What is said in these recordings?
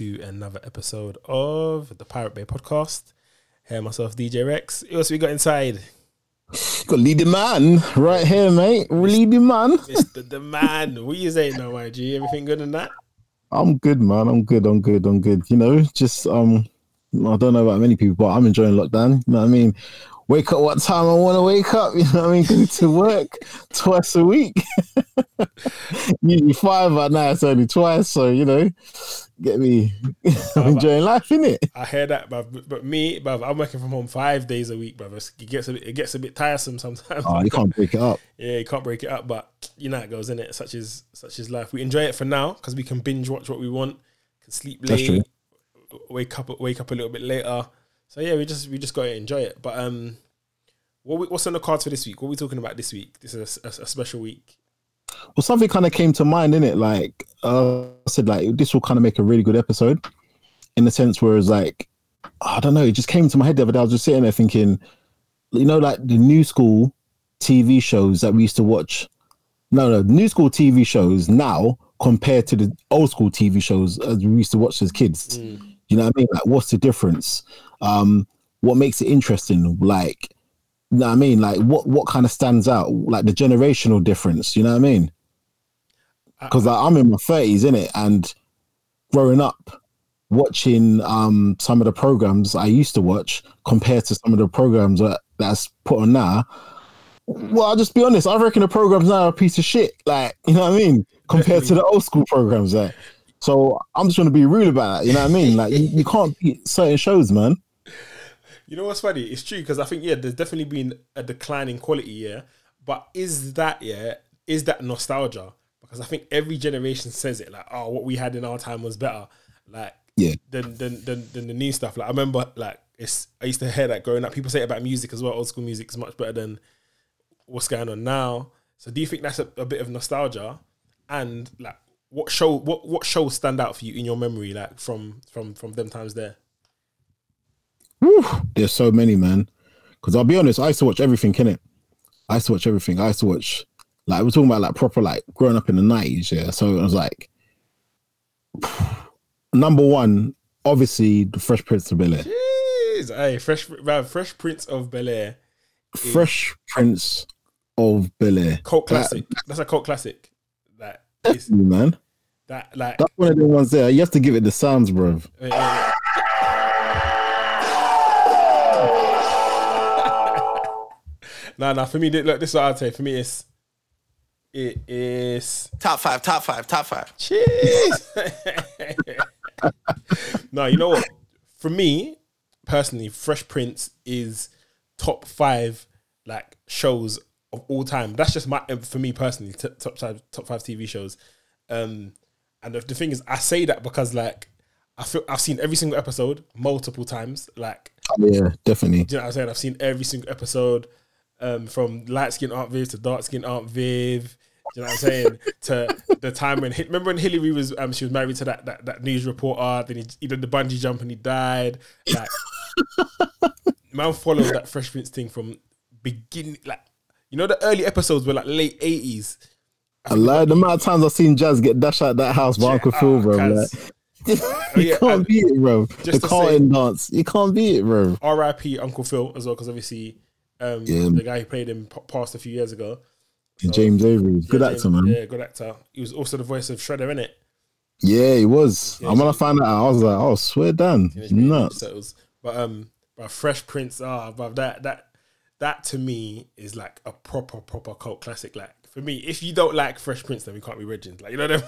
to another episode of the Pirate Bay podcast. Here, myself, DJ Rex. What else we got inside? Got leading man right here, mate. Leading man. Mr. The Man. What you saying now, my G? Everything good in that? I'm good, man. I'm good. I'm good. I'm good. You know, just um, I don't know about many people, but I'm enjoying lockdown. You know what I mean? Wake up what time I want to wake up. You know what I mean? Go to work twice a week. Usually five, but now it's only twice. So you know, get me. I'm enjoying life, innit? I hear that, but but me, but I'm working from home five days a week, brother. It gets a bit, it gets a bit tiresome sometimes. Oh, you can't break it up. Yeah, you can't break it up, but you know it goes, in it. Such is such is life. We enjoy it for now because we can binge watch what we want, can sleep That's late, wake up wake up a little bit later. So yeah, we just we just got to enjoy it. But um, what we, what's on the cards for this week? What are we talking about this week? This is a, a, a special week. Well, something kind of came to mind, in it. Like uh, I said, like this will kind of make a really good episode, in the sense where it's like, I don't know, it just came to my head the other day. I was just sitting there thinking, you know, like the new school TV shows that we used to watch. No, no, new school TV shows now compared to the old school TV shows as we used to watch as kids. You know what I mean? Like, what's the difference? Um, what makes it interesting? Like, you know what I mean? Like, what what kind of stands out? Like the generational difference. You know what I mean? Because like, I'm in my thirties, in it, and growing up watching um some of the programs I used to watch compared to some of the programs that that's put on now. Well, I'll just be honest. I reckon the programs now are a piece of shit. Like, you know what I mean? Compared to the old school programs, like. So I'm just going to be rude about that. You know what I mean? Like, you, you can't beat certain shows, man. You know what's funny? It's true because I think yeah, there's definitely been a decline in quality, yeah. But is that yeah? Is that nostalgia? Because I think every generation says it like, oh, what we had in our time was better, like Yeah. than than than, than the new stuff. Like I remember, like it's I used to hear that growing up. People say it about music as well. Old school music is much better than what's going on now. So do you think that's a, a bit of nostalgia? And like, what show what what shows stand out for you in your memory, like from from from them times there? Whew, there's so many, man. Because I'll be honest, I used to watch everything, can it? I used to watch everything. I used to watch, like, we're talking about like proper, like, growing up in the 90s, yeah. So it was like, number one, obviously, the Fresh Prince of Bel Air. Jeez, hey, fresh, man, fresh Prince of Bel Air, Fresh Prince of Bel Air. cult classic. That's a cult classic. That is man. that like. That's one of the ones there. You have to give it the sounds, bro. yeah, yeah, yeah. nah, nah. For me, look, this is what I'd say. For me, it's it is Top five, top five, top five. Cheers. no, you know what? For me, personally, Fresh Prince is top five like shows of all time. That's just my for me personally, t- top five top five TV shows. Um, and the, the thing is, I say that because like I feel I've seen every single episode multiple times. Like, Yeah, definitely. do you know what I'm saying? I've seen every single episode, um, from light skin Aunt Viv to dark skin Aunt Viv. You know what I'm saying? to the time when remember when Hillary was um she was married to that that, that news reporter, then he, he did the bungee jump and he died. Like man followed that Fresh Prince thing from beginning like you know the early episodes were like late eighties. I lied. The amount of times I've seen Jazz get dashed out that house by Uncle Phil, bro. Like, you yeah, can't beat it, bro. just The to Carlton dance. You can't beat it, bro. R.I.P. Uncle Phil as well, because obviously um Yeah. the guy who played him passed a few years ago. James Avery, good Yeah, actor, James- man. Yeah, good actor. He was also the voice of Shredder, in it. Yeah, he was. Yeah, and when so- I found that out, I was like, oh, swear down. Teenage Mutant Ninja Nuts. But um, but Fresh Prince, ah, but that that that to me is like a proper proper cult classic. Like for me, if you don't like Fresh Prince, then we can't be legends. Like you know them.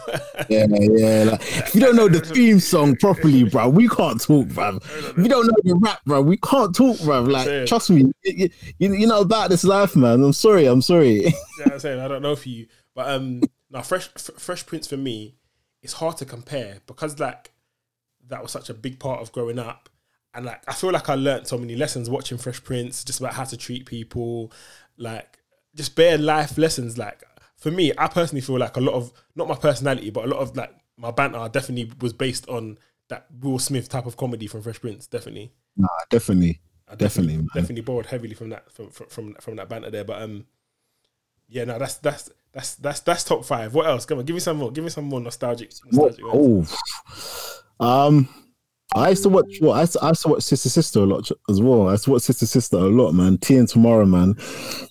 Yeah, yeah. Like, if you don't know the theme song properly, bro, we can't talk, bro. If you don't know the rap, bro, we can't talk, bro. Like, Yeah. trust me, you, you, you know about this life, man. I'm sorry, I'm sorry. What I'm saying? I don't know for you, but um, now Fresh F- Fresh Prince for me, it's hard to compare because like that was such a big part of growing up, and like I feel like I learned so many lessons watching Fresh Prince, just about how to treat people, like just bare life lessons. Like for me, I personally feel like a lot of not my personality, but a lot of like my banter definitely was based on that Will Smith type of comedy from Fresh Prince. Definitely. nah, definitely. I Definitely, man. definitely borrowed heavily from that from, from from from that banter there. But um, yeah, no, that's that's that's that's that's top five. What else? Come on, give me some more. Give me some more nostalgic. Nostalgic ones. oh, Um, I used to watch. Well, I used to, I used to watch Sister Sister a lot as well. I used to watch Sister Sister a lot, man. Tia and Tamera, man.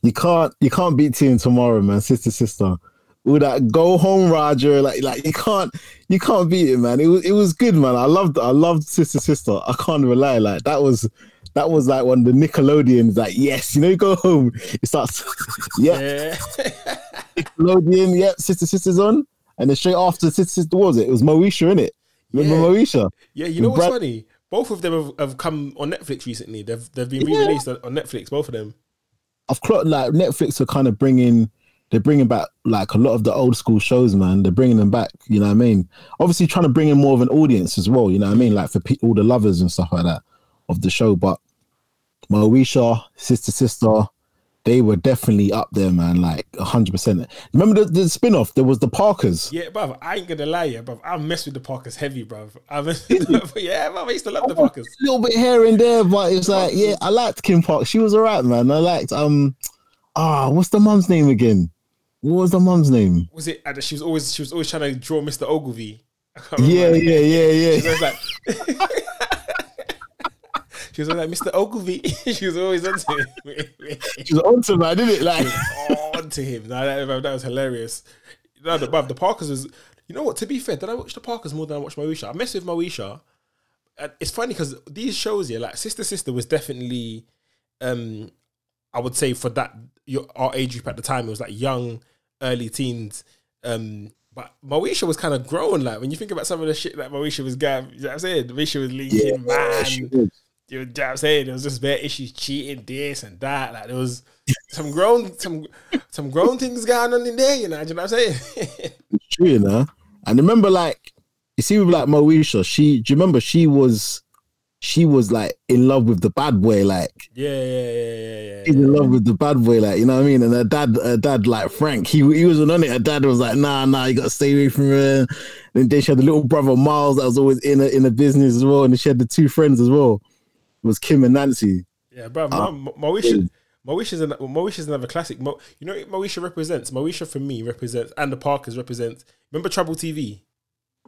You can't you can't beat Tia and Tamera, man. Sister Sister. With that go home Roger, like like you can't you can't beat it, man. It was it was good, man. I loved I loved Sister Sister. I can't rely like that was that was like one of the Nickelodeons. Like yes, you know, you go home, it starts. yeah, Yeah. Nickelodeon. Yep, Sister Sister's on, and then straight after Sister Sister what was it? It was Moesha, innit? Remember Yeah. Moesha? yeah, you know what's Brad- funny? Both of them have, have come on Netflix recently. They've they've been re-released on on Netflix. Both of them. I've clocked like Netflix are kind of bringing they're bringing back like a lot of the old school shows, man. They're bringing them back. You know what I mean? Obviously, trying to bring in more of an audience as well. You know what I mean? Like for pe- all the lovers and stuff like that of the show. But Moesha, Sister Sister, they were definitely up there, man. Like hundred percent. Remember the, the spin off? There was the Parkers. Yeah, bruv, I ain't gonna lie, yeah, bruv. I mess with the Parkers heavy, bruv. I mess with the, yeah, bruv, I used to love the Parkers. A little bit here and there, but it's like, yeah, I liked Kim Park. She was alright, man. I liked um, ah, what's the mum's name again? What was the mum's name? Was it? She was always she was always trying to draw Mr. Oglevee. I Yeah, yeah, yeah, She yeah. she was like Mr. Oglevee. she was always onto him. She was onto man, didn't it? Like, onto him. No, that, that was hilarious. No, the, bruv, the Parkers was. You know what? To be fair, did I watch the Parkers more than I watched Moesha? I messed with Moesha. And it's funny because these shows here, like Sister Sister, was definitely, um, I would say for that your our age group at the time, it was like young, early teens. Um, but Moesha was kind of grown. Like when you think about some of the shit that Moesha was going, you know what I'm saying? Moesha was leaking, man. You know what I'm saying? There was just bare issues, cheating, this and that. Like there was some grown, some some grown things going on in there. You know, do you know what I'm saying? It's true, you know. And remember, like, you see, with like Moesha, she, do you remember she was, she was like in love with the bad boy, like, yeah, yeah, yeah, yeah, yeah. she's in love with the bad boy, like, you know what I mean? And her dad, her dad, like Frank, he he wasn't on it. Her dad was like, nah, nah, you gotta stay away from her. And then she had the little brother Miles that was always in a, in the business as well. And she had the two friends as well. Was Kim and Nancy. Yeah, bro. Mo- Moesha, Moesha's an, Moesha's another classic. Mo, you know, what represents. Moesha for me represents, and the Parkers represents. Remember Trouble TV?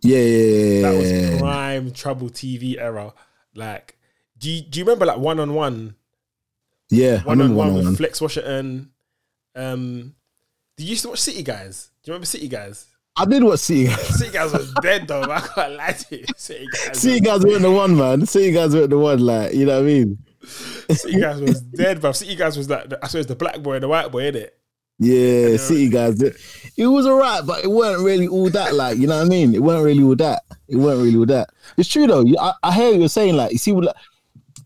Yeah, yeah, That yeah, was prime Trouble TV era. Like, do you, do you remember like one on one, yeah. one on one with. Flex Washington? Um, did you used to watch City Guys? Do you remember City Guys? I did what City City Guys was dead though. I can't lie to you. City Guys, City guys weren't the one, man. City guys weren't the one, like, you know what I mean? City Guys was dead, bro. City Guys was like I suppose the black boy and the white boy, innit? Yeah, City guys. It, it was alright, but it weren't really all that. Like, you know what I mean? It weren't really all that. It weren't really all that. It's true though. You- I, I hear you're saying. Like, you see, what, like,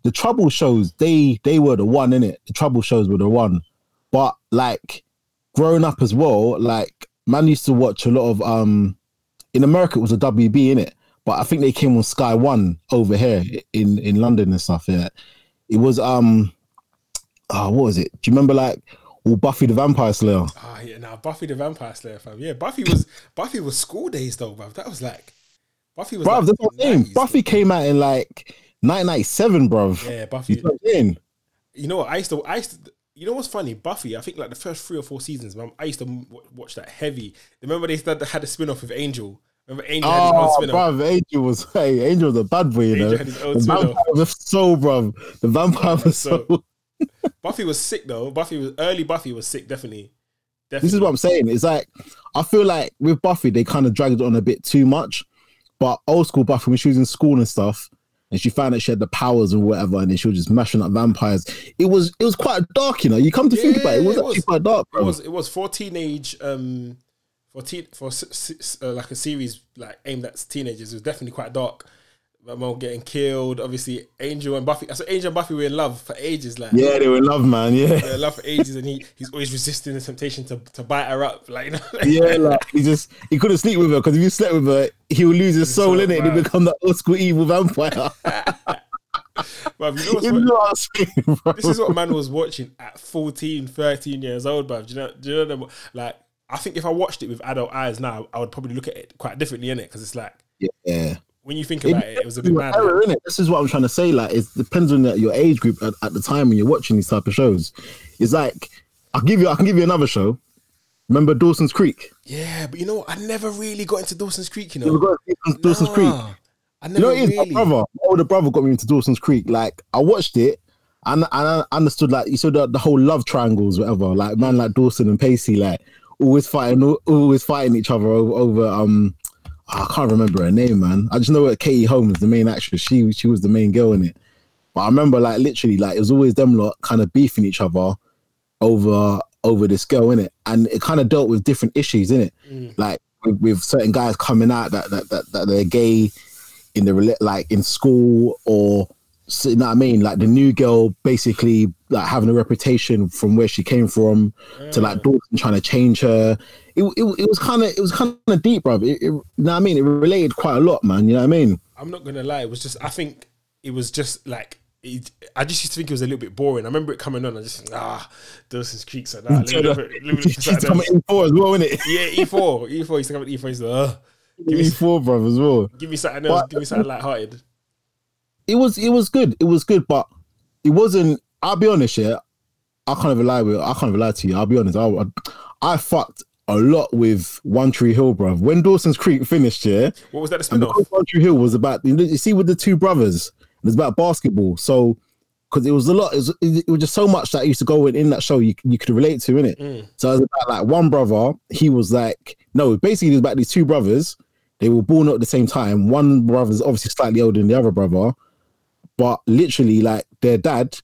the trouble shows they they were the one in it. The trouble shows were the one. But like, growing up as well, like, man used to watch a lot of um. In America, it was a WB in it, but I think they came on Sky One over here in in London and stuff. Yeah, it was um. Oh, what was it? Do you remember like? all Buffy the Vampire Slayer. Ah, yeah, now Buffy the Vampire Slayer, fam. Yeah, Buffy was Buffy was school days though, bro. That was like Buffy was. Bruv, like that's what I'm Buffy came out in like 1997, bruv. Yeah, Buffy. You know what I'm saying? You know what? I used to. I used to. You know what's funny? Buffy. I think like the first three or four seasons, man. I used to w- watch that heavy. Remember they started, had a spin off with Angel. Remember Angel had his own ah, Oh, spin off. bruv, Angel was hey, Angel was a bad boy, you Angel know. had his own The vampire was so, bruv. The vampire was so. So- Buffy was sick though. Buffy was early. Buffy was sick. Definitely. Definitely. This is what I'm saying. It's like I feel like with Buffy, they kind of dragged it on a bit too much. But old school Buffy, when she was in school and stuff, and she found that she had the powers and whatever, and then she was just mashing up vampires. It was it was quite dark, you know. You come to think about it, it was it actually was. quite dark, It bro. was. It was for teenage. Um, for teen for uh, like a series like aimed at teenagers. It was definitely quite dark. Mom getting killed. Obviously, Angel and Buffy. So Angel and Buffy were in love for ages. Like Yeah, they were in love, man. Yeah. they were in love for ages, and he he's always resisting the temptation to, to bite her up. Like you know. yeah, like he just he couldn't sleep with her because if you slept with her, he would lose his soul soul, in it and he become that old school evil vampire. Bruv, you know what's you know what saying, this is what man was watching at 14, 13 years old, bruv. Do you know? Do you know? Like, I think if I watched it with adult eyes now, I would probably look at it quite differently in it because it's like yeah. When you think about it, it was a bit mad. Error, innit? This is what I'm trying to say. Like, it depends on your age group at, at the time when you're watching these type of shows. It's like I'll give you, I can give you another show. Remember Dawson's Creek? Yeah, but you know what? I never really got into Dawson's Creek. You You ever know, Dawson's- Dawson's Creek? Nah. I You never know, it is really. my brother. My older brother got me into Dawson's Creek. Like, I watched it and, and I understood, like, you saw the, the whole love triangles, whatever. Like, man, like Dawson and Pacey, like, always fighting, always fighting each other over, over um, I can't remember her name, man. I just know that Katie Holmes, the main actress, she she was the main girl in it. But I remember, like, literally, like, it was always them lot kind of beefing each other over over this girl in it, and it kind of dealt with different issues in it, Mm. like with, with certain guys coming out that that that, that they're gay in the like in school or so, you know what I mean, like the new girl basically like having a reputation from where she came from to like Dawson trying to change her. It, it, was kind of it was kind of deep, bro. It, it, you know what I mean? It related quite a lot, man. You know what I mean? I'm not gonna lie. It was just. I think it was just like. It, I just used to think it was a little bit boring. I remember it coming on. I just ah, Dawson's Creek like that. Let me look at- me look at She's coming in four as well, isn't it? Yeah, E4, E4 used to come E4. He's like, uh, give me, E four, bro, as well. give me something else. But- give me something lighthearted. It was it was good. It was good, but it wasn't. I'll be honest, yeah. I can't even lie with. I can't even lie to you. I'll be honest. I I, I fucked a lot with One Tree Hill, bro. When Dawson's Creek finished, yeah, What was that? The and spin because off? One Tree Hill was about you, know, you see with the two brothers, it was about basketball. So because it was a lot, it was, it was just so much that used to go in, in that show you you could relate to in it. Mm. So it was about like one brother. He was like no, basically it was about these two brothers. They were born at the same time. One brother's obviously slightly older than the other brother, but literally like their dad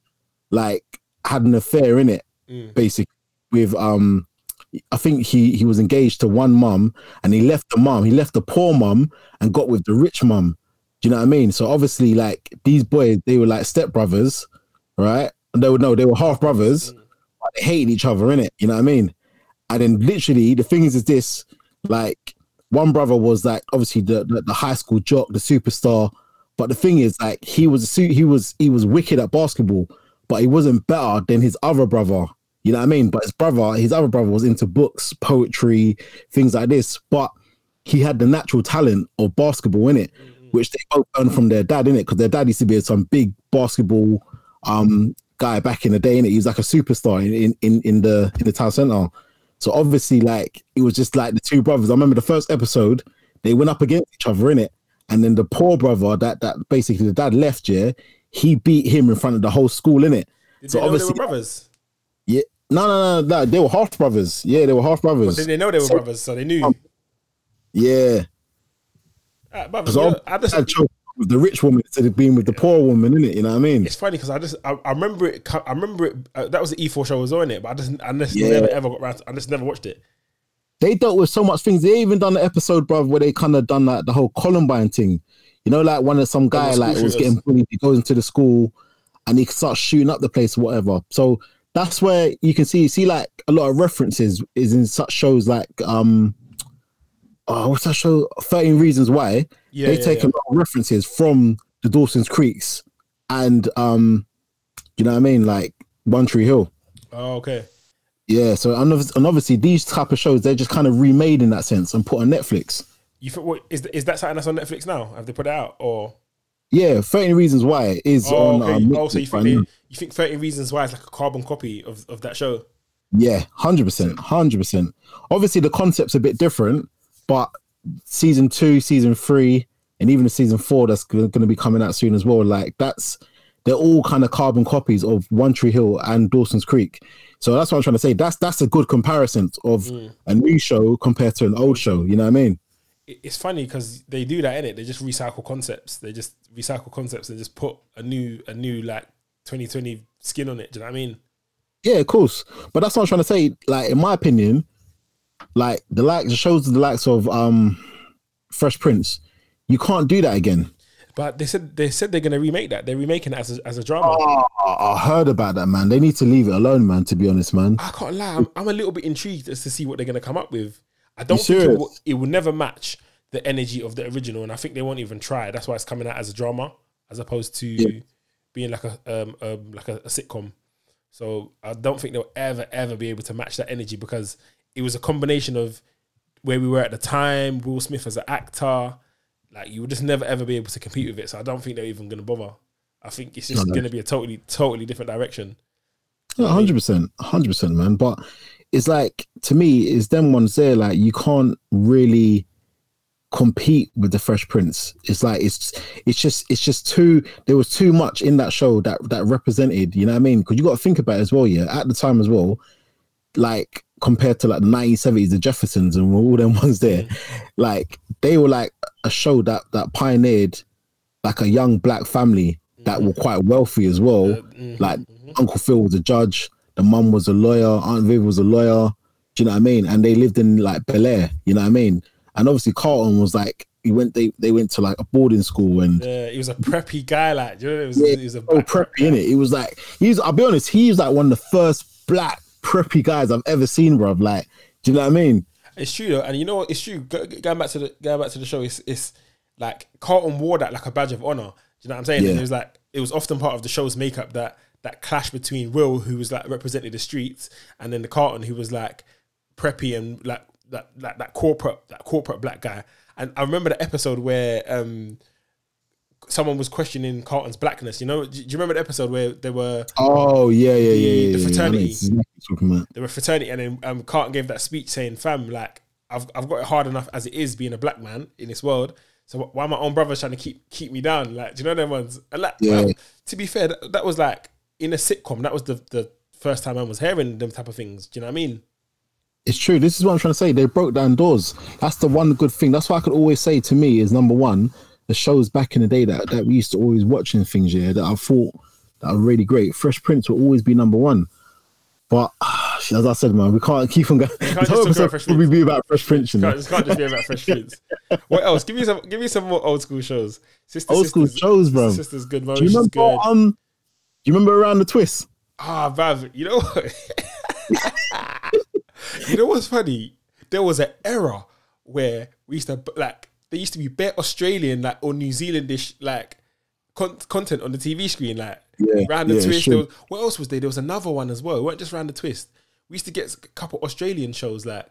like had an affair in it Mm. basically with um I think he he was engaged to one mum and he left the mum, he left the poor mum and got with the rich mum. Do you know what I mean? So obviously like these boys they were like stepbrothers, right? And they would know they were half brothers, but they hated each other in it, you know what I mean? And then literally the thing is is this like one brother was like obviously the, the the high school jock, the superstar, but the thing is like he was he was he was wicked at basketball, but he wasn't better than his other brother. You know what I mean? But his brother, his other brother was into books, poetry, things like this. But he had the natural talent of basketball in it, which they both learned from their dad in it, because their dad used to be some big basketball um guy back in the day. In it, he was like a superstar in in in, in the in the town center. So obviously, like it was just like the two brothers. I remember the first episode, they went up against each other in it, and then the poor brother that that basically the dad left, yeah, he beat him in front of the whole school in it. So know obviously- were brothers? Yeah, no, no, no, no, they were half brothers. Yeah, they were half brothers. Did they know they were So- brothers? So they knew. um, Yeah, Ah, brothers, because yeah, I just, had with the rich woman instead of being with the poor woman, in it. You know what I mean? it's funny because I just I, I remember it. I remember it. Uh, that was the E4 show I was on it, but I just I just Yeah. never ever got around. To, I just never watched it. They dealt with so much things. They even done an episode, bruv, where they kind of done like the whole Columbine thing. You know, like one of some guy like was getting bullied. He goes into the school and he starts shooting up the place, or whatever. So that's where you can see you see like a lot of references is in such shows like um oh what's that show? Thirteen Reasons Why. Yeah, they yeah, take yeah. a lot of references from the Dawson's Creeks and um you know what I mean, like One Tree Hill. Oh, okay. Yeah, so and obviously these type of shows they're just kind of remade in that sense and put on Netflix. You think what is is that something that's on Netflix now? Have they put it out or? Yeah, 13 Reasons Why is Oh, on. okay. um, oh, so you think they, you think Thirteen Reasons Why is like a carbon copy of, of that show? Yeah, hundred percent, hundred percent. Obviously, the concept's a bit different, but season two, season three, and even the season four that's going to be coming out soon as well. Like that's they're all kind of carbon copies of One Tree Hill and Dawson's Creek. So that's what I'm trying to say. That's that's a good comparison of a new show compared to an old show. You know what I mean? It's funny because they do that in it. They just recycle concepts. They just recycle concepts and just put a new a new like 2020 skin on it. Do you know what I mean? Yeah, of course. But that's what I'm trying to say. Like, in my opinion, like the like the shows the likes of um Fresh Prince, you can't do that again. But they said they said they're gonna remake that. They're remaking it as a, as a drama. Oh, I heard about that, man. They need to leave it alone, man. To be honest, man. I can't lie. I'm, I'm a little bit intrigued as to see what they're gonna come up with. I don't think it will, it will never match the energy of the original, and I think they won't even try. That's why it's coming out as a drama as opposed to Yeah. being like a um, um like a, a sitcom. So I don't think they'll ever ever be able to match that energy because it was a combination of where we were at the time, Will Smith as an actor. Like you would just never ever be able to compete with it. So I don't think they're even gonna bother. I think it's just No, no. gonna be a totally totally different direction. hundred percent, hundred percent, man. But it's like to me, it's them ones there. Like you can't really compete with the Fresh Prince. It's like it's it's just it's just too there was too much in that show that that represented, you know what I mean? Because you got to think about it as well, yeah. At the time as well, like compared to like the 1970s, the Jeffersons and all them ones there, mm. like they were like a show that that pioneered like a young black family that were quite wealthy as well. mhm, Like Uncle Phil was a judge, the mum was a lawyer, Aunt Viv was a lawyer. Do you know what I mean? And they lived in like Bel Air, you know what I mean? And obviously Carlton was like he went they they went to like a boarding school and Yeah, he was a preppy guy, like you know, it was, Yeah, he was a so preppy in it. He was like he's I'll be honest, he's like one of the first black preppy guys I've ever seen, bruv. Like, do you know what I mean? It's true though, and you know what? It's true. Go- Going back to the going back to the show, it's it's like Carlton wore that like a badge of honor. Do you know what I'm saying? And Yeah. it was like it was often part of the show's makeup that that clash between Will, who was like representing the streets, and then the Carlton, who was like preppy and like that that that corporate that corporate black guy. And I remember the episode where um someone was questioning Carlton's blackness. You know, do you remember the episode where there were Oh yeah, yeah, yeah, yeah. the fraternity. Know exactly what you're talking about. they were fraternity, and then um, Carlton gave that speech saying, "Fam, like I've I've got it hard enough as it is being a black man in this world. So why my own brothers trying to keep keep me down? Like, do you know them ones? And like, Yeah. to be fair, that, that was like in a sitcom. That was the the first time I was hearing them type of things. Do you know what I mean? It's true. This is what I'm trying to say. They broke down doors. That's the one good thing. That's what I could always say to me is number one, the shows back in the day that, that we used to always watching things, yeah, that I thought that are really great. Fresh Prince will always be number one. But as I said, man, we can't keep on going. can't This just whole episode will be about Fresh Prince. You know? Can't, just can't just be about Fresh Prince. What else? Give me some. Give me some more old school shows. Sister, Old school shows, bro. Sisters good. Do you remember? good. Um, do you remember around the twist? Ah, bruv, you know what? you know what's funny? There was an era where we used to like there used to be bare Australian like or New Zealandish like con- content on the TV screen like Yeah, round the yeah, twist. was, what else was there? There was another one as well. It weren't just round the twist. We used to get a couple Australian shows like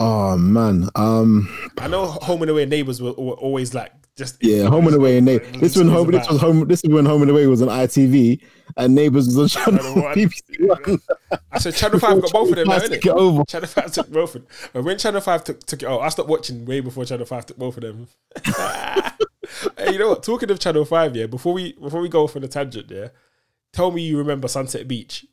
Oh man, um, I know Home and Away neighbors were, were always like just yeah, Home and Away, and they, this when home, this was home, this is when Home and Away was on ITV, and Neighbours was on channel Channel One. BBC One. I said Channel Five got both of them now, Took it over. Channel Five took both of them. But when Channel Five took, took it out, I stopped watching way before Channel Five took both of them. hey, you know what? Talking of Channel Five, yeah. Before we before we go off on a tangent, yeah. Tell me you remember Sunset Beach.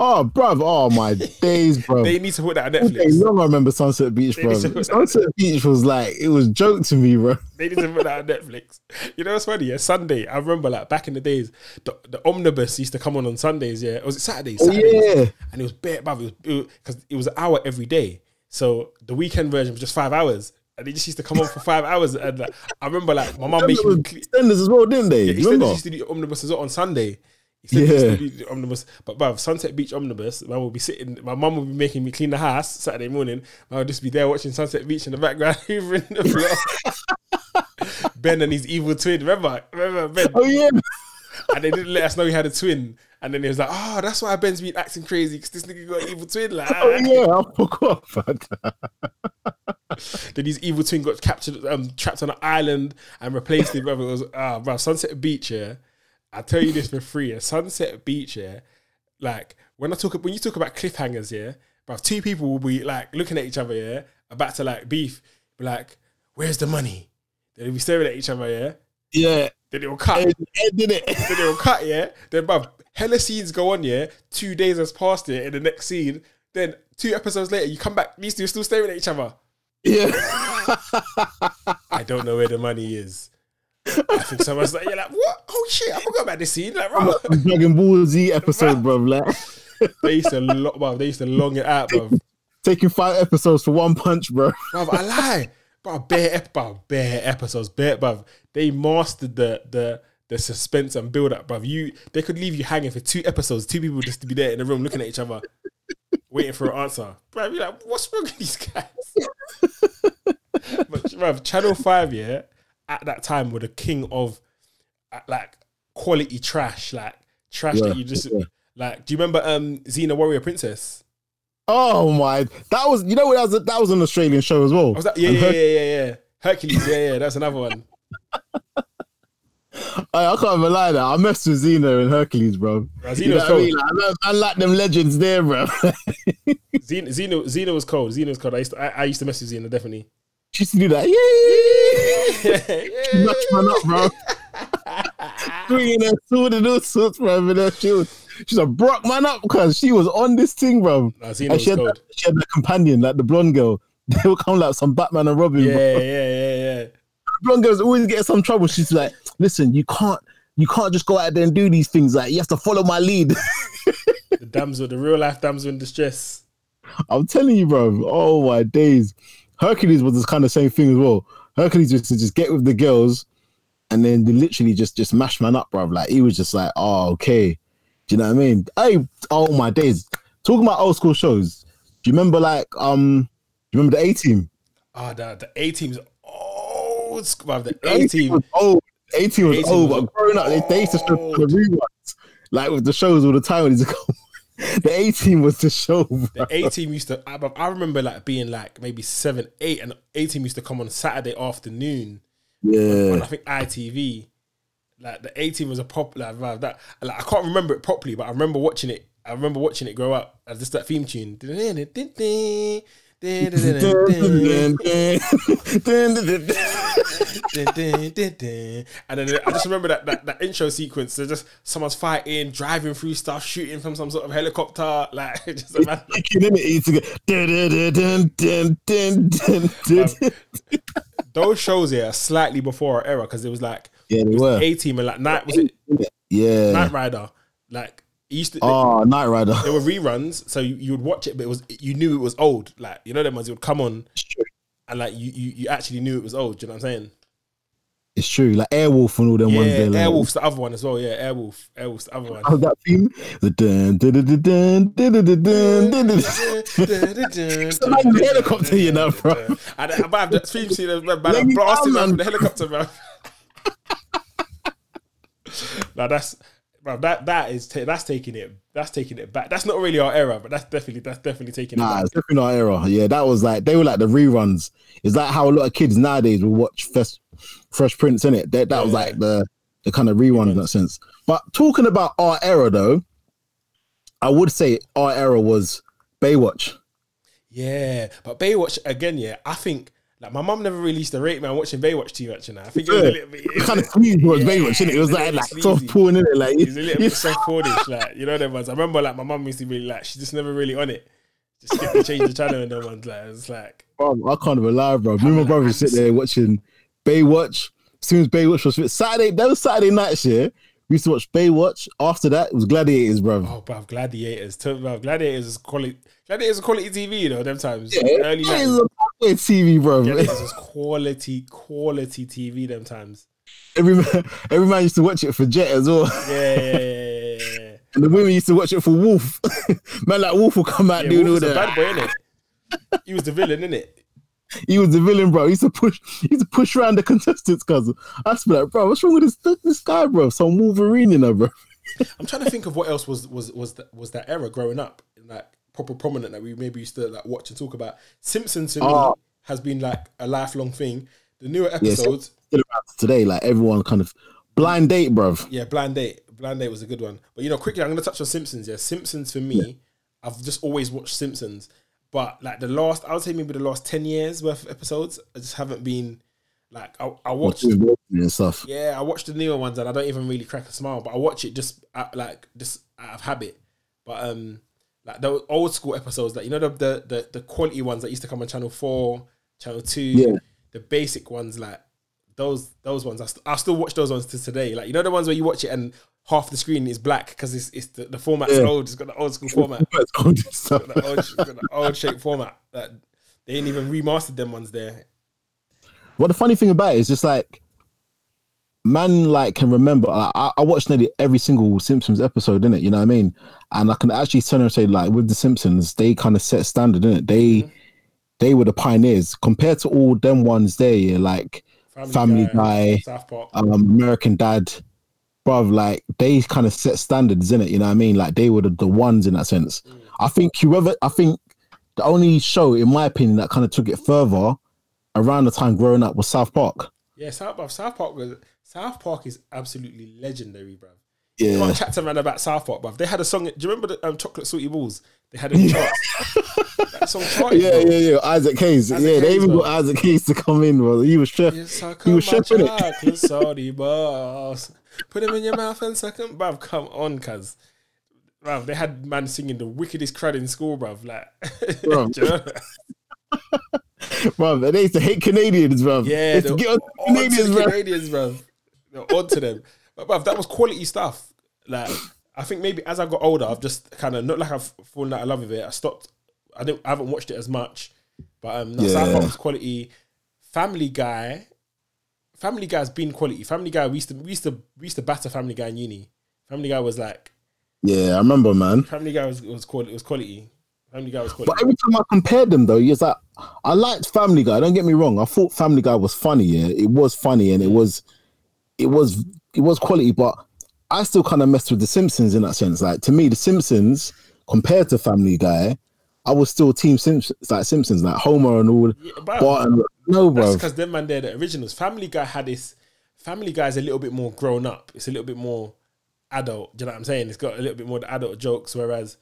Oh, bruv, oh my days, bro. They need to put that on All day Netflix. long, I remember Sunset Beach, bro. need that- Sunset Beach was like it was joke to me, bro. They need to put that on Netflix. You know what's funny? Yeah, Sunday. I remember like back in the days, the, the omnibus used to come on on Sundays. Yeah, or was it Saturdays? Oh yeah, and it was bare, bruv. It was because it, was an hour every day. So the weekend version was just five hours, and they just used to come on for five hours. And like, I remember like my mum making me cle- extenders as well, didn't they? Yeah, you remember? used to do omnibus as well on Sunday. Used Yeah. to do the omnibus, but bruv, Sunset Beach omnibus. Man would be sitting. My mum will be making me clean the house Saturday morning. I'll just be there watching Sunset Beach in the background, hoovering the floor. ben and his evil twin. Remember, remember Ben? Oh yeah, And they didn't let us know he had a twin. And then he was like, "Oh, that's why Ben's been acting crazy because this nigga got an evil twin." Like, oh yeah, I forgot about that. then his evil twin got captured, um, trapped on an island and replaced him. Brother, it was ah, bro, Sunset Beach. Yeah, I tell you this for free. Yeah, Sunset Beach. Yeah, like when I talk when you talk about cliffhangers. Yeah, bro, two people will be like looking at each other. Yeah, about to like beef. Be like, "Where's the money?" They'll be staring at each other. Yeah, Yeah, then it will cut. Ed did it. then it will cut. Yeah, then bro, hella scenes go on. Yeah, two days has passed. Yeah, in the next scene, then two episodes later, you come back. These two are still staring at each other. Yeah, I don't know where the money is. I think someone's like, you're like, what? Oh shit, I forgot about this scene. Like, bro, Dragon Ball Z episode, bro. Like they used to lo- bro, they used to long it out, bro. taking five episodes for one punch, bro. Bro, I lie. Bro, bare, ep- bro, bare episodes, bare, bro. They mastered the the the suspense and build up, bro. You they could leave you hanging for two episodes, two people just to be there in the room looking at each other, waiting for an answer. Bro, you're like, what's wrong with these guys? but bro, Channel Five, yeah, at that time were the king of uh, like quality trash, like trash Yeah, that you just yeah. like. Do you remember um Xena Warrior Princess? Oh my, that was you know what that was that was an Australian show as well. Was that yeah yeah Her- yeah yeah yeah Hercules yeah yeah that's another one. I, I can't even lie that I messed with Xena and Hercules, bro. You know I mean? Like, I, I like them legends there, bro. Xena, Xena, Xena was cold. Xena was cold. I used to, I, I used to mess with Xena definitely. She used to do that. Yeah, Nuts man up, bro. Swinging her sword and all sorts, bro. And she was, she's a Brock man up because she was on this thing, bro. And was she had, that, she had that companion, like the blonde girl. They would come like some Batman and Robin. Yeah, bro. yeah, yeah, yeah. The blonde girls always get some trouble. She's like, listen, you can't, you can't just go out there and do these things. Like you have to follow my lead. The damsel, the real life damsel in distress. I'm telling you, bro. Oh my days. Hercules was this kind of same thing as well. Hercules used to just get with the girls and then they literally just just mash man up, bro. Like he was just like, oh, okay. Do you know what I mean? Hey, oh my days. Talking about old school shows. Do you remember like um do you remember the A team? Ah, the the A team's old. sc- bruv, The A team. was old. A team was old, was but growing up, they, they used to show the reruns. Like with the shows all the time it's the A team was the show, bro. The A team used to. I, I remember like being like maybe seven, eight, and A team used to come on Saturday afternoon on Yeah. I think ITV. Like the A team was a popular like, that. Like I can't remember it properly, but I remember watching it. I remember watching it grow up. As just that theme tune. and then I just remember that, that that intro sequence. There's just someone's fighting, driving through stuff, shooting from some sort of helicopter. Like just imagine. Kicking in it, it's to go, dun, dun, dun, dun, dun, dun, dun. Um, those shows here are slightly before our era because it was like Yeah, they were. A team and like night was it Yeah. Knight Rider. Like used to. Ah, oh, Knight Rider. there were reruns, so you, you would watch it, but it was you knew it was old. Like you know them ones it would come on, and like you, you you actually knew it was old. Do you know what I'm saying? It's true. Like Airwolf and all them Yeah, ones there. Like, Airwolf's the other one as well. Yeah, Airwolf, Airwolf's the other one. How's that theme? The dun, dun, dun, dun, dun, dun, dun, dun, dun, dun. It's like the helicopter, you know, bro. And I have the theme scene of man, blasting down, man man. the helicopter, bro. now that's bro, that that is ta- that's taking it that's taking it back. That's not really our era, but that's definitely that's definitely taking it Nah, back. it's definitely not era. Yeah, that was like they were like the reruns. It's like how a lot of kids nowadays will watch Fresh, Fresh Prince in it. That that was Yeah. like the the kind of rerun in that sense. But talking about our era though, I would say our era was Baywatch. Yeah, but Baywatch again. Yeah, I think like my mum never released to rate me on watching Baywatch too much. And I think it was a little bit. It kind of sleazy was Yeah, Baywatch, innit? It was like like soft porn in it, like It's a little bit soft pornish, like you know them ones. I remember like my mum used to be like, she just never really on it. Just skip and change the channel and them ones. Like it's like Bro, I can't even lie, bro. Me and my brother sit there watching Baywatch. As soon as Baywatch was fit, Saturday, that was Saturday nights, yeah. We used to watch Baywatch. After that, it was Gladiators, bro. oh, bro, Gladiators. Gladiators is quality. Gladiators is quality TV, you know. Them times, early That is nineties. a Broadway TV, bro. Gladiators was quality, quality TV. Them times. Every man, every man used to watch it for Jet as well. Yeah, yeah, yeah, yeah, yeah, yeah. And the women used to watch it for Wolf. man, like Wolf will come out yeah doing all Wolf was a that. bad boy, innit? He was the villain, innit? He was the villain, bro. He used to push, he used to push around the contestants, cousin. I be like, bro, what's wrong with this this guy, bro? Some Wolverine in there, bro. I'm trying to think of what else was was was that was that era growing up, like proper prominent that we maybe used to like watch and talk about. Simpsons to me Oh. has been like a lifelong thing. The newer episodes, around today, like everyone kind of blind date, bro. yeah, Blind Date, Blind Date was a good one. But you know, quickly, I'm gonna touch on Simpsons. Yeah, Simpsons for me, I've just always watched Simpsons, but like the last, I would say maybe the last ten years worth of episodes, I just haven't been like I, I watched. and stuff. Yeah, I watch the newer ones and I don't even really crack a smile, but I watch it just out, like just out of habit. But um, like the old school episodes, like you know the the the, the quality ones that used to come on Channel Four, Channel Two, Yeah. the basic ones, like those those ones. I, st- I still watch those ones to today. Like you know the ones where you watch it and half the screen is black because it's it's the, the format's Yeah. old. It's got the old school format, It's old stuff. the old, it's got the old shape format. That they ain't even remastered them ones there. What the funny thing about it is just like man like can remember like, I, I watched nearly every single Simpsons episode in it, you know what I mean? And I can actually turn and say like with the Simpsons, they kind of set standard in it. They they were the pioneers compared to all them ones there, yeah, like Family Guy, South Park. um, American Dad, bruv, like they kind of set standards in it, you know what I mean? Like they were the, the ones in that sense. I think whoever I think the only show, in my opinion, that kind of took it further around the time growing up was South Park. Yeah, South Park. South Park was South Park is absolutely legendary, bro. Yeah. Can't chat to man about South Park, bruv. They had a song. Do you remember the um, Chocolate Salty Balls? They had a chart. that song charted. Yeah, bro. yeah, yeah. Isaac Hayes. Isaac yeah, they even bro. got Isaac Hayes to come in, bro. He was chef. You suck He was my chefing it. chocolate salty balls. Put them in your mouth and suck them, bruv. Come on, cuz. Bruv, they had man singing the wickedest crud in school, bruv. Like, Bruv. You know? bro. And they used to hate Canadians, bro. Yeah, they used to get on on to Canadians, the. Canadians, bro. They're on to them. But bruv, that was quality stuff. Like, I think maybe as I got older, I've just kind of not like I've fallen out of love with it. I stopped. I didn't. I haven't watched it as much. But um, no, South Yeah. Park was quality. Family Guy. Family Guy's been quality. Family Guy. We used to we used to we used to batter Family Guy in uni. Family Guy was like Yeah, I remember, man. Family Guy was was quality. Was quality. Family Guy was quality. But every time I compared them, though, it's like I liked Family Guy. Don't get me wrong. I thought Family Guy was funny. Yeah, it was funny, and it was, it was, it was quality. But I still kind of messed with the Simpsons in that sense. Like to me, the Simpsons compared to Family Guy, I was still Team Simpsons, like Simpsons, like Homer and all. Yeah. But um, no, bro. because them man, they're the originals. Family Guy had this. Family Guy's a little bit more grown up. It's a little bit more adult. Do you know what I'm saying? It's got a little bit more the adult jokes, whereas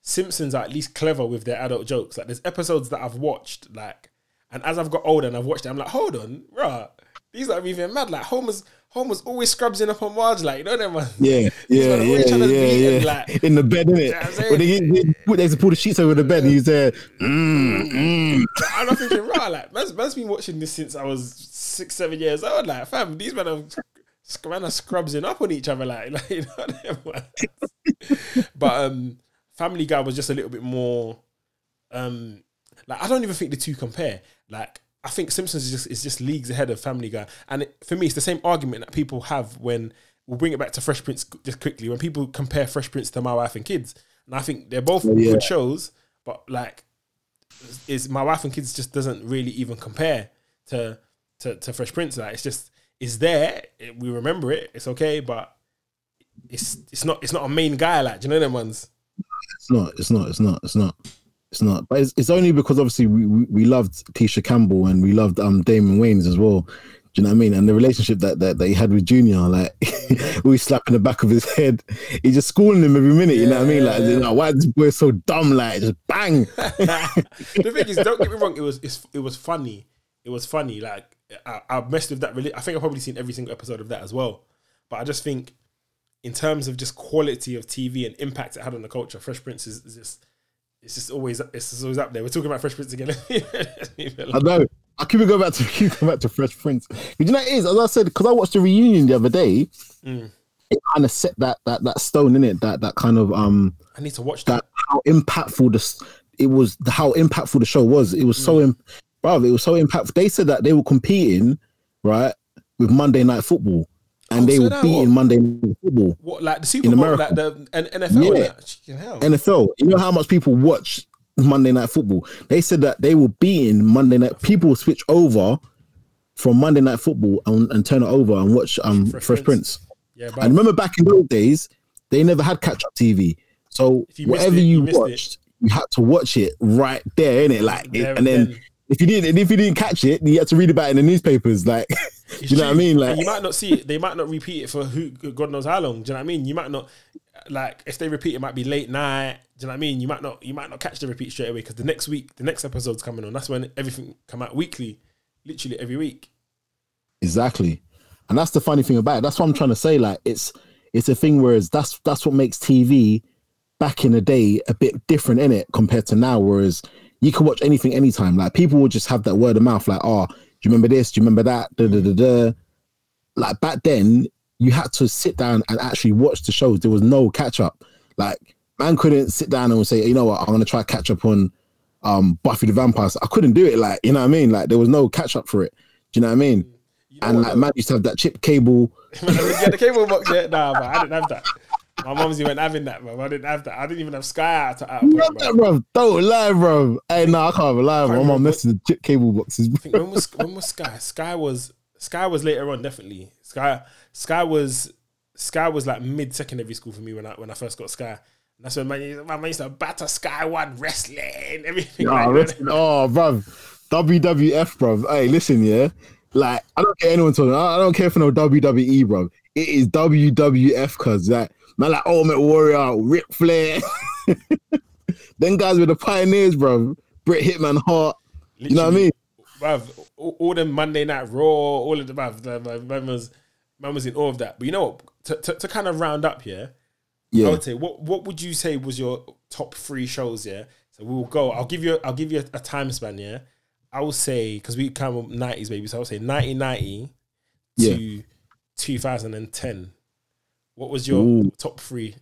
Simpsons are at least clever with their adult jokes. Like there's episodes that I've watched, like, and as I've got older and I've watched it, I'm like, hold on, right? These are even mad. Like Homer's Homer's always scrubs in up on Marge, like you know them. man. Yeah, yeah, yeah, always trying to yeah, him, yeah. like- in the bed, innit? Yeah, I'm. When they, they, they used to pull the sheets over the bed, and he's there. Mm, mm. And I'm not thinking, right, like man's, man's been watching this since I was six, seven years old. Like, fam, these men are man are scrubsing up on each other, like, like you know them ones. But um, Family Guy was just a little bit more. Um, like I don't even think the two compare. Like I think Simpsons is just is just leagues ahead of Family Guy, and it, for me, it's the same argument that people have when we'll bring it back to Fresh Prince just quickly when people compare Fresh Prince to My Wife and Kids, and I think they're both yeah. good shows, but like is my wife and kids just doesn't really even compare to to, to Fresh Prince. Like it's just it's there. It- we remember it. It's okay, but it's it's not it's not a main guy. Like do you know them ones? It's not. It's not. It's not. It's not. It's not. But it's, it's only because obviously we, we, loved Tisha Campbell and we loved um Damon Wayans as well. Do you know what I mean? And the relationship that that, that he had with Junior, like we slapping the back of his head. He's just schooling him every minute. You know what I mean? Like, Yeah. like why is this boy so dumb? Like just bang. the thing is, don't get me wrong. It was it's, it was funny. It was funny. Like I, I messed with that. Really, I think I've probably seen every single episode of that as well. But I just think, in terms of just quality of TV and impact it had on the culture, Fresh Prince is, is just it's just always it's just always up there. We're talking about Fresh Prince again. I know. I keep going back to keep going back to Fresh Prince. But you know it is, as I said, because I watched the reunion the other day, Mm. it kind of set that that that stone in it, that that kind of um I need to watch that. that how impactful this it was how impactful the show was. It was so Mm. im- bro, it was so impactful. They said that they were competing, right, with Monday night football. And Oh, they so were beating what? Monday night football. What like the Super In Bowl, America. like the N- NFL? Yeah. NFL. You know how much people watch Monday night football? They said that they were beating Monday night. People switch over from Monday night football and, and turn it over and watch um Fresh Fresh, Prince. Prince. yeah, And remember back in those days, they never had catch up TV. So you whatever it, you, you missed it. watched, you had to watch it right there, innit? Like, There and and then then. if you didn't, if you didn't catch it, you had to read about it in the newspapers. Like, It's you know what I mean? Like, you might not see it. They might not repeat it for who God knows how long. Do you know what I mean? You might not like if they repeat it might be late night. Do you know what I mean? You might not you might not catch the repeat straight away because the next week the next episode's coming on. That's when everything come out weekly, literally every week. Exactly. And that's the funny thing about it. That's what I'm trying to say. Like it's it's a thing whereas that's that's what makes TV back in the day a bit different in it compared to now. Whereas you can watch anything anytime. Like people will just have that word of mouth, like, oh, you remember this? Do you remember that? Da, da, da, da. Like back then, you had to sit down and actually watch the shows. There was no catch up. Like man couldn't sit down and say, you know what, I'm gonna try catch up on um Buffy the Vampire. Slayer." I couldn't do it. Like, you know what I mean? Like there was no catch up for it. Do you know what I mean? You know and like man used to have that chip cable. Man, I the cable box yet. Nah, but I didn't have that. My mumsy went having that, bro. I didn't have that. I didn't even have Sky out to out. You point, have that, bro. Don't lie, bro. Hey, no, I can't lie. My mom messed the chip cable boxes. When was when was Sky? Sky was Sky was later on, definitely. Sky Sky was Sky was like mid secondary school for me when I when I first got Sky. And that's when man, used- man used to batter Sky One wrestling, everything. Oh, like that. oh, bro. WWF, bro. Hey, listen, yeah. Like, I don't care anyone talking. I don't care for no WWE, bro. It is WWF, cause like Man, like Ultimate Warrior, Ric Flair. then guys with the pioneers, bro. Bret Hitman Hart. You know what I mean? Bruv, all, all the Monday Night Raw, all of the bruv, the, man was man was in all of that. But you know what? To, to, to kind of round up, yeah, I Yeah. would say what what would you say was your top three shows? Yeah, so we will go. I'll give you I'll give you a, a time span. Yeah, I will say because we of nineties baby, so I will say nineteen ninety to two thousand and ten. What was your Ooh. top three?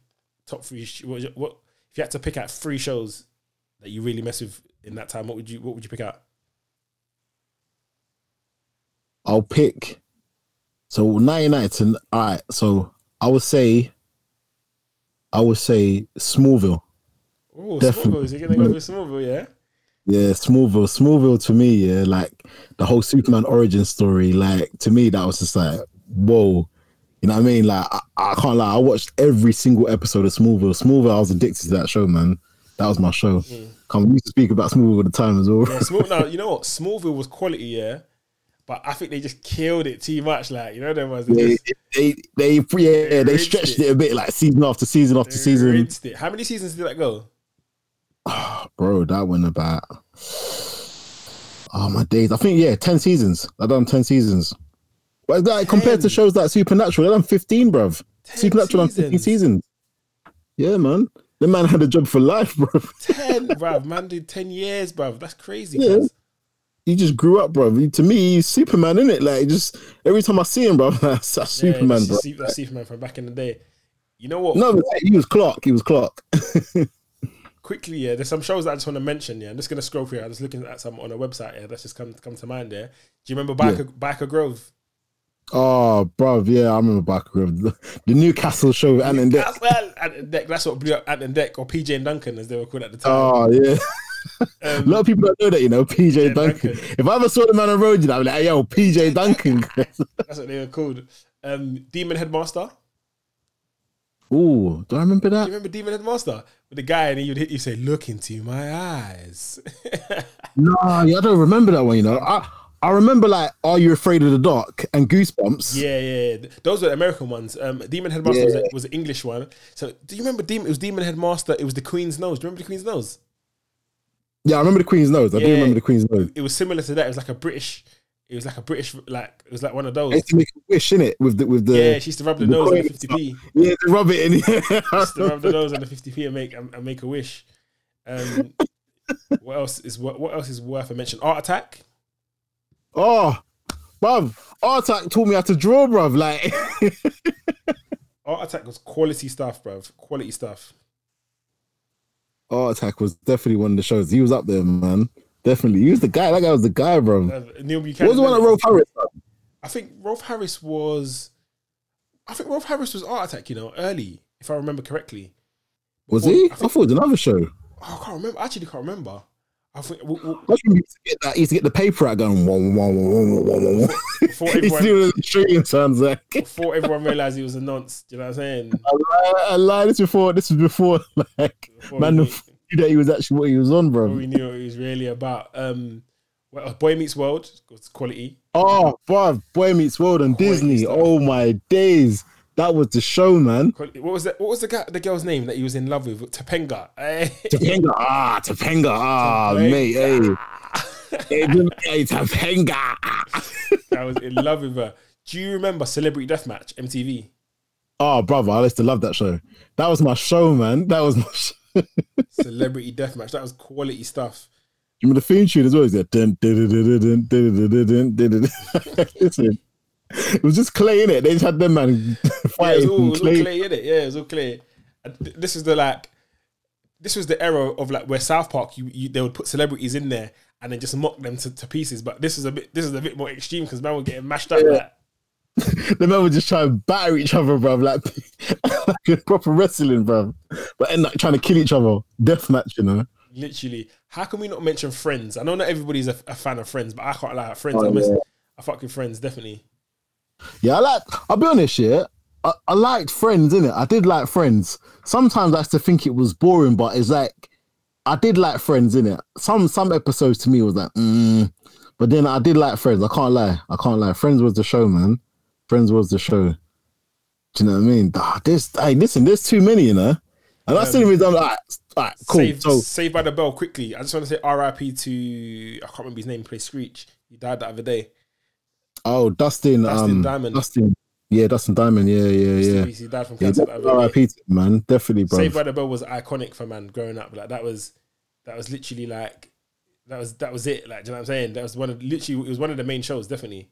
Top three. What, was your- what if you had to pick out three shows that you really mess with in that time? What would you What would you pick out? I'll pick. So 99 to all right. So I would say, I would say Smallville. Oh, Smallville. Is he gonna go with Smallville? Yeah. Yeah, Smallville. Smallville to me, yeah, like the whole Superman origin story. Like to me, that was just like, whoa. You know what I mean? Like I, I can't lie. I watched every single episode of Smallville. Smallville, I was addicted to that show, man. That was my show. Mm. Come, we used to speak about Smallville all the time as well. Yeah, Small, no, you know what? Smallville was quality, yeah, but I think they just killed it too much. Like you know, them was They, just they, they, yeah, they rinsed stretched it. it a bit, like season after season after season. How many seasons did that go? Bro, that went about oh my days. I think yeah, ten seasons. I done ten seasons. But like compared to shows like Supernatural, I done fifteen, bruv. 10 Supernatural done fifteen seasons? seasons. Yeah, man. The man had a job for life, bro. Ten, bruv. Man did ten years, bruv. That's crazy. Yeah. He just grew up, bro. To me, he's Superman, is it? Like just every time I see him, bro, that's, that's Yeah, Superman, that's, bro. Su- that's Superman from back in the day. You know what? No, he was Clark. He was Clark. Quickly, yeah. There's some shows that I just want to mention. Yeah, I'm just gonna scroll through. I'm just looking at some on a website. Yeah, that's just come come to mind. There. Do you remember Byker, Byker Grove? Oh, bro, yeah, I remember back Grove. The, the Newcastle show with Ant and Dec. That's, well, Ant and Dec. That's what blew up Ant and Dec or PJ and Duncan as they were called at the time. Oh yeah. A Um, lot of people don't know that, you know, PJ Duncan. Duncan. If I ever saw the man on the road, you know, I'd be like, hey, yo, PJ Duncan. That's what they were called. Um, Demon Headmaster. Oh, do I remember that? Do you remember Demon Headmaster with the guy and he would hit you say, "Look into my eyes." No, yeah, I don't remember that one, you know. I, I remember, like, Are You Afraid of the Dark and Goosebumps. yeah, yeah, yeah. Those were American ones. Um, Demon Headmaster was, a, was an English one. So, do you remember Demon? It was Demon Headmaster. It was the Queen's Nose. Do you remember the Queen's Nose? Yeah, I remember the Queen's Nose. I do remember the Queen's Nose. It was similar to that. It was like a British. It was like a British, like it was like one of those. used to make a wish, innit? With the, with the, Yeah, she used to rub the the nose on the fifty p. yeah, to rub it in. Used to rub the nose on the fifty p and make and and make a wish. Um, what else is what, what else is worth a mention? Art Attack. Oh, bruv, Attack taught me how to draw, bruv. Like, Art Attack was quality stuff, bruv. Quality stuff. Art Attack was definitely one of the shows. He was up there, man. Definitely. He was the guy. That guy was the guy, bro. Uh, Neil Buchanan. What was the one that Rolf Harris? done? I think Rolf Harris was. I think Rolf Harris was Art Attack. You know, early, if I remember correctly. Was he? I I, thought it was another show. Oh, I can't remember. I actually can't remember. I think w- w- I think he used to get that. Used to get the paper out going. Wah, wah, wah, wah, wah, wah. before He used to everyone, do the shooting sounds like. before everyone realized he was a nonce. Do you know what I'm saying? I lied, I lied. This before. This was before. Like Before man we, knew that he was actually what he was on, bro. we knew what he was really about. Um, well, Boy Meets World was quality. Oh, bro, Boy Meets World on Quality Disney. Oh my days, that was the show, man. What was that? What was the guy, the girl's name that he was in love with? Topanga. Topanga, ah, Topanga, ah, mate, hey, hey, Topanga. I was in love with her. Do you remember Celebrity Deathmatch MTV? Oh, brother, I used to love that show. That was my show, man. That was my. Show. Celebrity Deathmatch. That was quality stuff. You remember the theme tune as well? Dun, dun, dun, dun, dun, dun, dun, dun, dun, dun, dun. Listen, it was just clay in it. They just had them man Yeah, it was all, it was all clay. Yeah, it was all th- This is the like, this was the era of like where South Park, you, you they would put celebrities in there and then just mock them to, to pieces. But this is a bit, this is a bit more extreme because man were getting mashed up. Like, The men would just try and batter each other, bro. like, like proper wrestling, bro. But end up trying to kill each other. Death match, you know. literally, how can we not mention Friends? I know not everybody's a, a fan of Friends, but I can't lie. Friends, Oh, I miss, yeah. I fuck with Friends definitely. Yeah, I like. I'll be honest, yeah. I, I liked Friends, innit? I did like Friends. Sometimes I used to think it was boring, but it's like I did like Friends, innit? Some some episodes to me was like, mm. but then I did like Friends. I can't lie. I can't lie. Friends was the show, man. Friends was the show. Do you know what I mean? Ah, there's, hey, listen, there's too many, you know. And that's the reason I'm like, all right, cool. Saved, so Saved by the Bell quickly. I just want to say R.I.P. to I can't remember his name. Play Screech. He died the other day. Oh, Dustin, Dustin um, Diamond. Dustin, yeah, Dustin Diamond, yeah, yeah, yeah. He died from cancer day. R.I.P. man, definitely, bro. Saved by the Bell was iconic for man growing up. Like that was that was literally like that was that was it. Like do you know what I'm saying? That was one of literally it was one of the main shows. Definitely.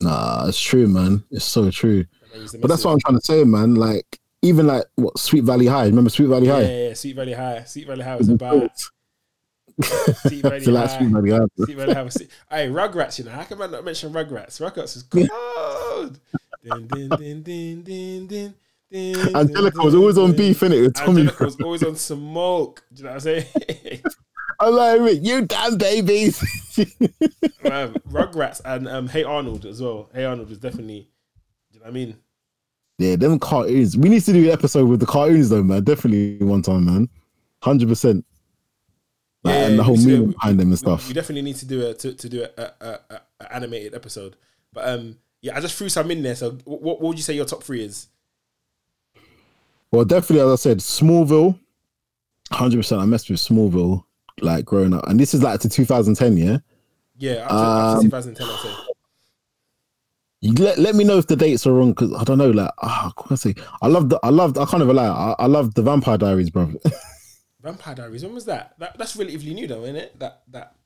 Nah, it's true, man. It's so true. That was the But that's what I'm trying to say, man. Like, even like what Sweet Valley High. Remember Sweet Valley High? yeah, yeah. Sweet Valley High. Sweet Valley High was about Sweet Valley High. Sweet Valley High. Sweet Valley High. Was, hey, Rugrats. You know how can I not mention Rugrats? Rugrats is cold. Angelica was always on beef, innit? With Tommy. Angelica was always on smoke. Do you know what I'm saying? I'm like, you damn babies. um, Rugrats and um, Hey Arnold as well. Hey Arnold was definitely. Do you know what I mean? yeah, them cartoons. We need to do an episode with the cartoons, though, man. Definitely one time, man. Hundred percent. Yeah, and the whole meaning behind them and stuff. we definitely need to do a to, to do a, a, a, a, a animated episode. But um, yeah, I just threw some in there. So, what, what would you say your top three is? Well, definitely, as I said, Smallville. Hundred percent. I messed with Smallville like growing up, and this is like to 2010. Yeah. Yeah, up to, up to Um, 2010, I'd say. Let, let me know if the dates are wrong because I don't know. Like, ah, can I? I love the. I loved. I can't even lie. I, I love the Vampire Diaries, bro. Vampire Diaries. When was that? That that's relatively new, though, isn't it? That that.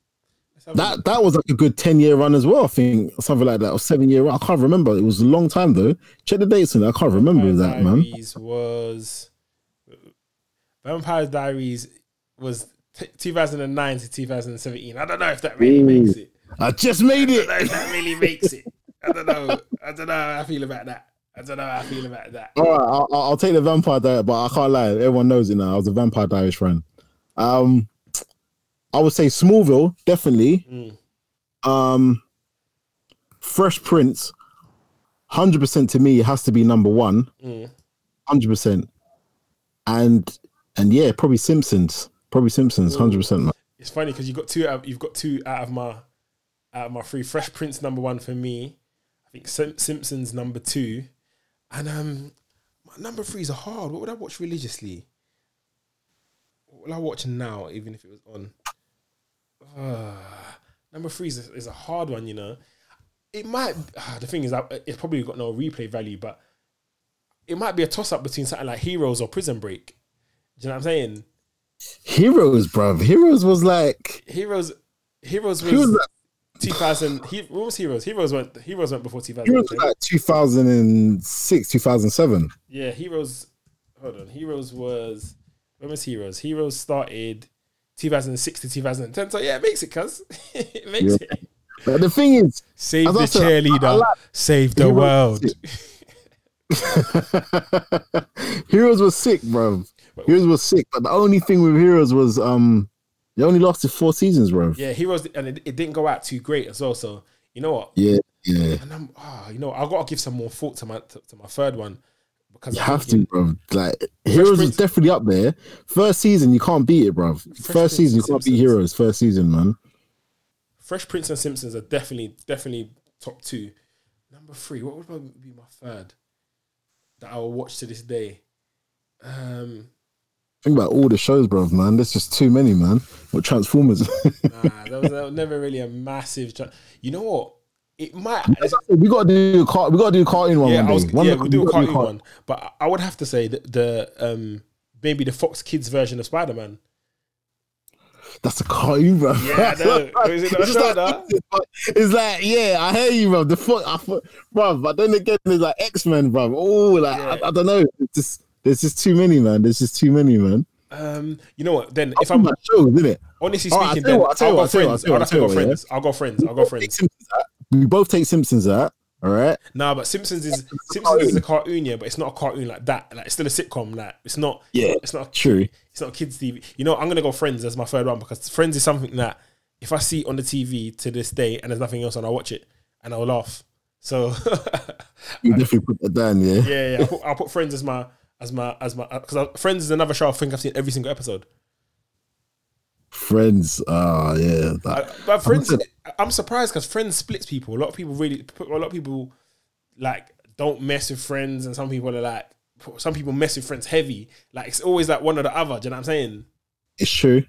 Let's have a that that was like a good ten year run as well. I think something like that, or seven year run. I can't remember. It was a long time though. Check the dates it. I can't remember Vampire that, man. Diaries was Vampire Diaries was t- 2009 to 2017. I don't know if that really Ooh. makes it. I just made I it. if that really makes it. I don't know. I don't know how I feel about that. I don't know how I feel about that. All right, I'll, I'll I'll take the Vampire Diaries, but I can't lie. Everyone knows it now. I was a Vampire Diaries friend. Um, I would say Smallville, definitely. Mm. Um, Fresh Prince, hundred percent to me, has to be number one. Mm. Hundred percent, and and yeah, probably Simpsons. Probably Simpsons, hundred percent. It's funny because you got two. Out, of, you've got two out of my out of my three. Fresh Prince number one for me. I think Sim- Simpsons number two, and um, my number three is a hard. What would I watch religiously? What will I watch now, even if it was on? Uh, number three is a, is a hard one. You know, it might. ah, the thing is, I- it's probably got no replay value, but it might be a toss up between something like Heroes or Prison Break. Do you know what I'm saying? Heroes, bruv. Heroes was like, Heroes, Heroes was, Heroes was 2000. He, what was Heroes? Heroes went. Heroes went before 2000. Heroes was like 2006, 2007. yeah, Heroes. Hold on. Heroes was. When was Heroes? Heroes started 2006 to 2010. So yeah, it makes it, cuz it makes Yeah. it. But the thing is, Save the said, I- cheerleader. I like- save the world. Heroes was sick, bro. Heroes was sick, but the only thing with Heroes was um, they only lasted four seasons, bro. Yeah, Heroes, and it, it didn't go out too great as well. So you know what? Yeah, yeah. And I'm, ah, you know, I got to give some more thought to my to, to my third one because You I'm have thinking- to, bro. Like Heroes Prince- was definitely up there. First season, you can't beat it, bro. Prince First season, you and can't beat Heroes. First season, man. Fresh Prince and Simpsons are definitely definitely top two. Number three, what would probably be my third that I will watch to this day? Um, Think about all the shows, bro, man. There's just too many, man. What Transformers? nah, that was, that was never really a massive. Tra- you know what? It might. we gotta do a car. We gotta do a cartoon one. yeah, one I was. One yeah, we'll do a cartoon one, but I- would have to say that the um maybe the Fox Kids version of Spider Man. That's a cartoon, bro. Yeah, I know. Is it it's, show, like, it's like, yeah, I hear you, bro. The fuck, I thought, bro. But then again, there's like X Men, bro. Oh, like Yeah. I, I don't know. It's just there's just too many, man. There's just too many, man. Um, you know what? Then if If I'm shows, isn't it? honestly speaking, I'll tell you then what, I'll tell you I'll go what, I'll tell you what, friends. I'll I'll have to tell you go friends. I'll go friends. I'll go Take friends. Simpsons out. We both take Simpsons out. All right. Nah, but Simpsons is Simpsons is a cartoon, yeah, but it's not a cartoon like that. Like it's still a sitcom. Like it's not. Yeah, it's not true. It's not kids TV. You know, I'm gonna go Friends as my third one because Friends is something that if I see on the TV to this day and there's nothing else on, I'll watch it and I'll laugh. So You definitely put that down, yeah. yeah, yeah, I'll put, I'll put Friends as my as my as my because Friends is another show I think I've seen every single episode. Friends. Ah, yeah. Uh, That, but Friends, said- I'm surprised because Friends splits people. A lot of people really, a lot of people like don't mess with friends, and some people are like, some people mess with friends heavy. Like it's always like one or the other. Do you know what I'm saying? It's true.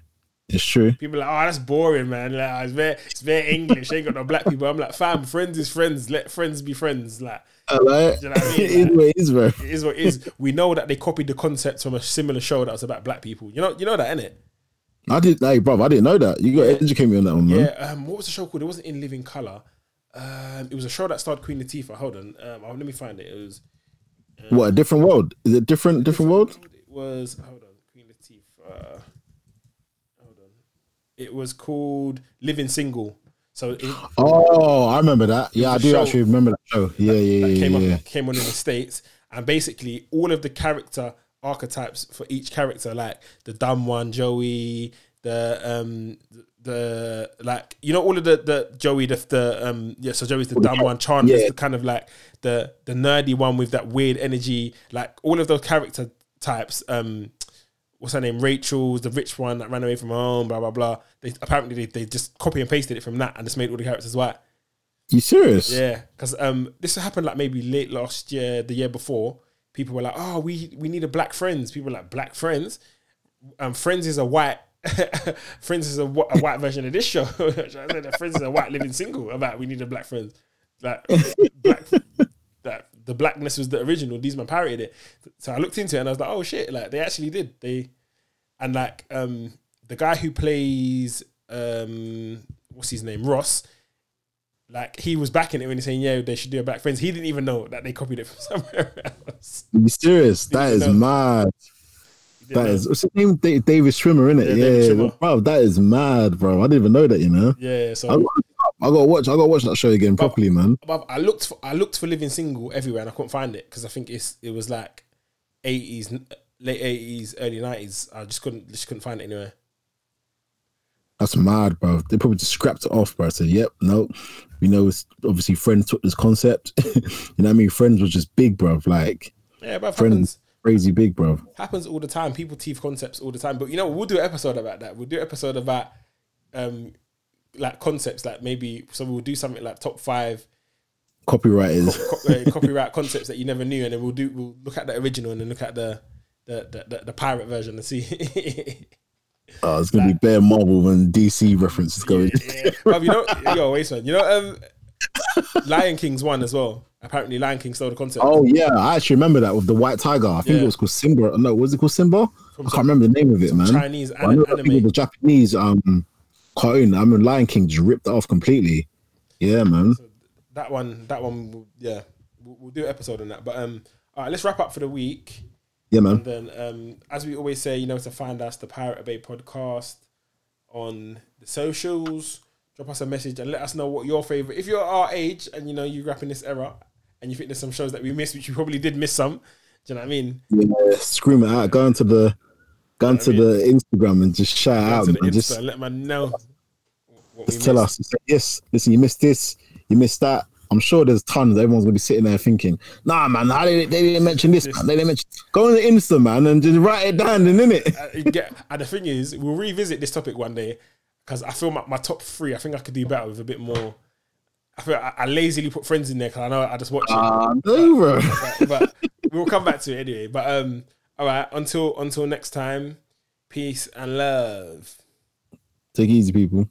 It's true. People are like, oh, that's boring, man. Like, it's very, it's very English. Ain't got no black people. I'm like, fam, friends is friends. Let friends be friends. Like, I like, Do you know I mean? it is what it is, bro. it is what it is. We know that they copied the concept from a similar show that was about black people. You know, you know that, innit? I didn't, bro, I didn't know that. You got to educate me on that one, man. Yeah. Um, what was the show called? It wasn't in Living Color. Um, it was a show that starred Queen Latifah. Hold on. Um, oh, let me find it. It was. What a different world? Is it different? Different world? It was. Hold on. Queen Latifah. Hold on. It was called Living Single. So it, Oh, I remember that. Yeah, I do show actually remember that show. Yeah, yeah, that yeah, came yeah. on came on in the states, and basically all of the character archetypes for each character, like the dumb one, Joey, the um the like you know all of the the Joey the the um yeah so Joey's the dumb one, Chandler's Yeah. the kind of like the the nerdy one with that weird energy, like all of those character types. Um, what's her name? Rachel's the rich one that ran away from home. Blah blah blah. They apparently they, they just copy and pasted it from that and just made all the characters white. You serious? Yeah, because um, this happened like maybe late last year, the year before. People were like, "Oh, we we need a black friends." People were like, "Black friends." Um, friends is a white. friends is a, a white version of this show. I said that friends is a white living single. About we need a black friends. Like black, that the blackness was the original. These man parodied it. So I looked into it and I was like, "Oh shit!" Like they actually did. They and like um the guy who plays um what's his name Ross like he was backing it when he's saying yeah they should do a black friends he didn't even know that they copied it from somewhere else You serious? That Didn't know. mad. That know. is his name? David Schwimmer, innit? Yeah, Yeah, David Schwimmer. bro. That is mad, bro. I didn't even know that. You know. yeah so I got, I got to watch. I got to watch that show again properly, man. but I looked for I looked for living single everywhere and I couldn't find it because I think it's it was like 80s late 80s early 90s I just couldn't just couldn't find it anywhere That's mad, bro. They probably just scrapped it off, bro. I said, "Yep, no." We know it's obviously Friends took this concept. you know what I mean? Friends was just big, bro. Like yeah bro. Friends, happens crazy big, bro. happens all the time people teeth concepts all the time but you know we'll do an episode about that we'll do an episode about um like concepts like maybe so we'll do something like top five Copywriters. co- uh, copyright concepts that you never knew, and then we'll do we'll look at the original and then look at the the the, the, the pirate version and see. Oh, it's gonna be bare Marvel and DC references going. yeah, Bruv, you know, yo, wait, man, you know, um, Lion King's one as well. Apparently, Lion King stole the concept. Oh yeah, I actually remember that with the white tiger. I think Yeah. it was called Simba. No, was it called Simba? From I can't remember the name of it, man. Chinese But I know an- anime. the Japanese um cartoon. I mean, Lion King just ripped it off completely. Yeah, man. That one, that one, yeah, we'll, we'll do an episode on that. But um, all right, let's wrap up for the week. Yeah, man. And then, um, as we always say, you know, to find us, the Pirate Bay podcast on the socials. Drop us a message and let us know what your favorite. If you're our age and you know you grew up in this era and you think there's some shows that we missed, which you probably did miss some. Do you know what I mean? Yeah, scream it out. Go into the go into the Instagram and just shout out, to the man. Insta Just, and let man know. What just tell us. Say, yes, listen, you missed this, you missed that. I'm sure there's tons. Everyone's gonna be sitting there thinking, "Nah, man, how they, they didn't mention this. Man. They didn't mention." Go on the Insta, man, and just write it down. And in it, Uh, you and the thing is, we'll revisit this topic one day because I feel my, my top three. I think I could do better with a bit more. I feel I, I lazily put friends in there because I know I just watch it. Ah, no, bro. but, but we'll come back to it anyway. But um, all right. Until until next time, peace and love. Take it easy, people.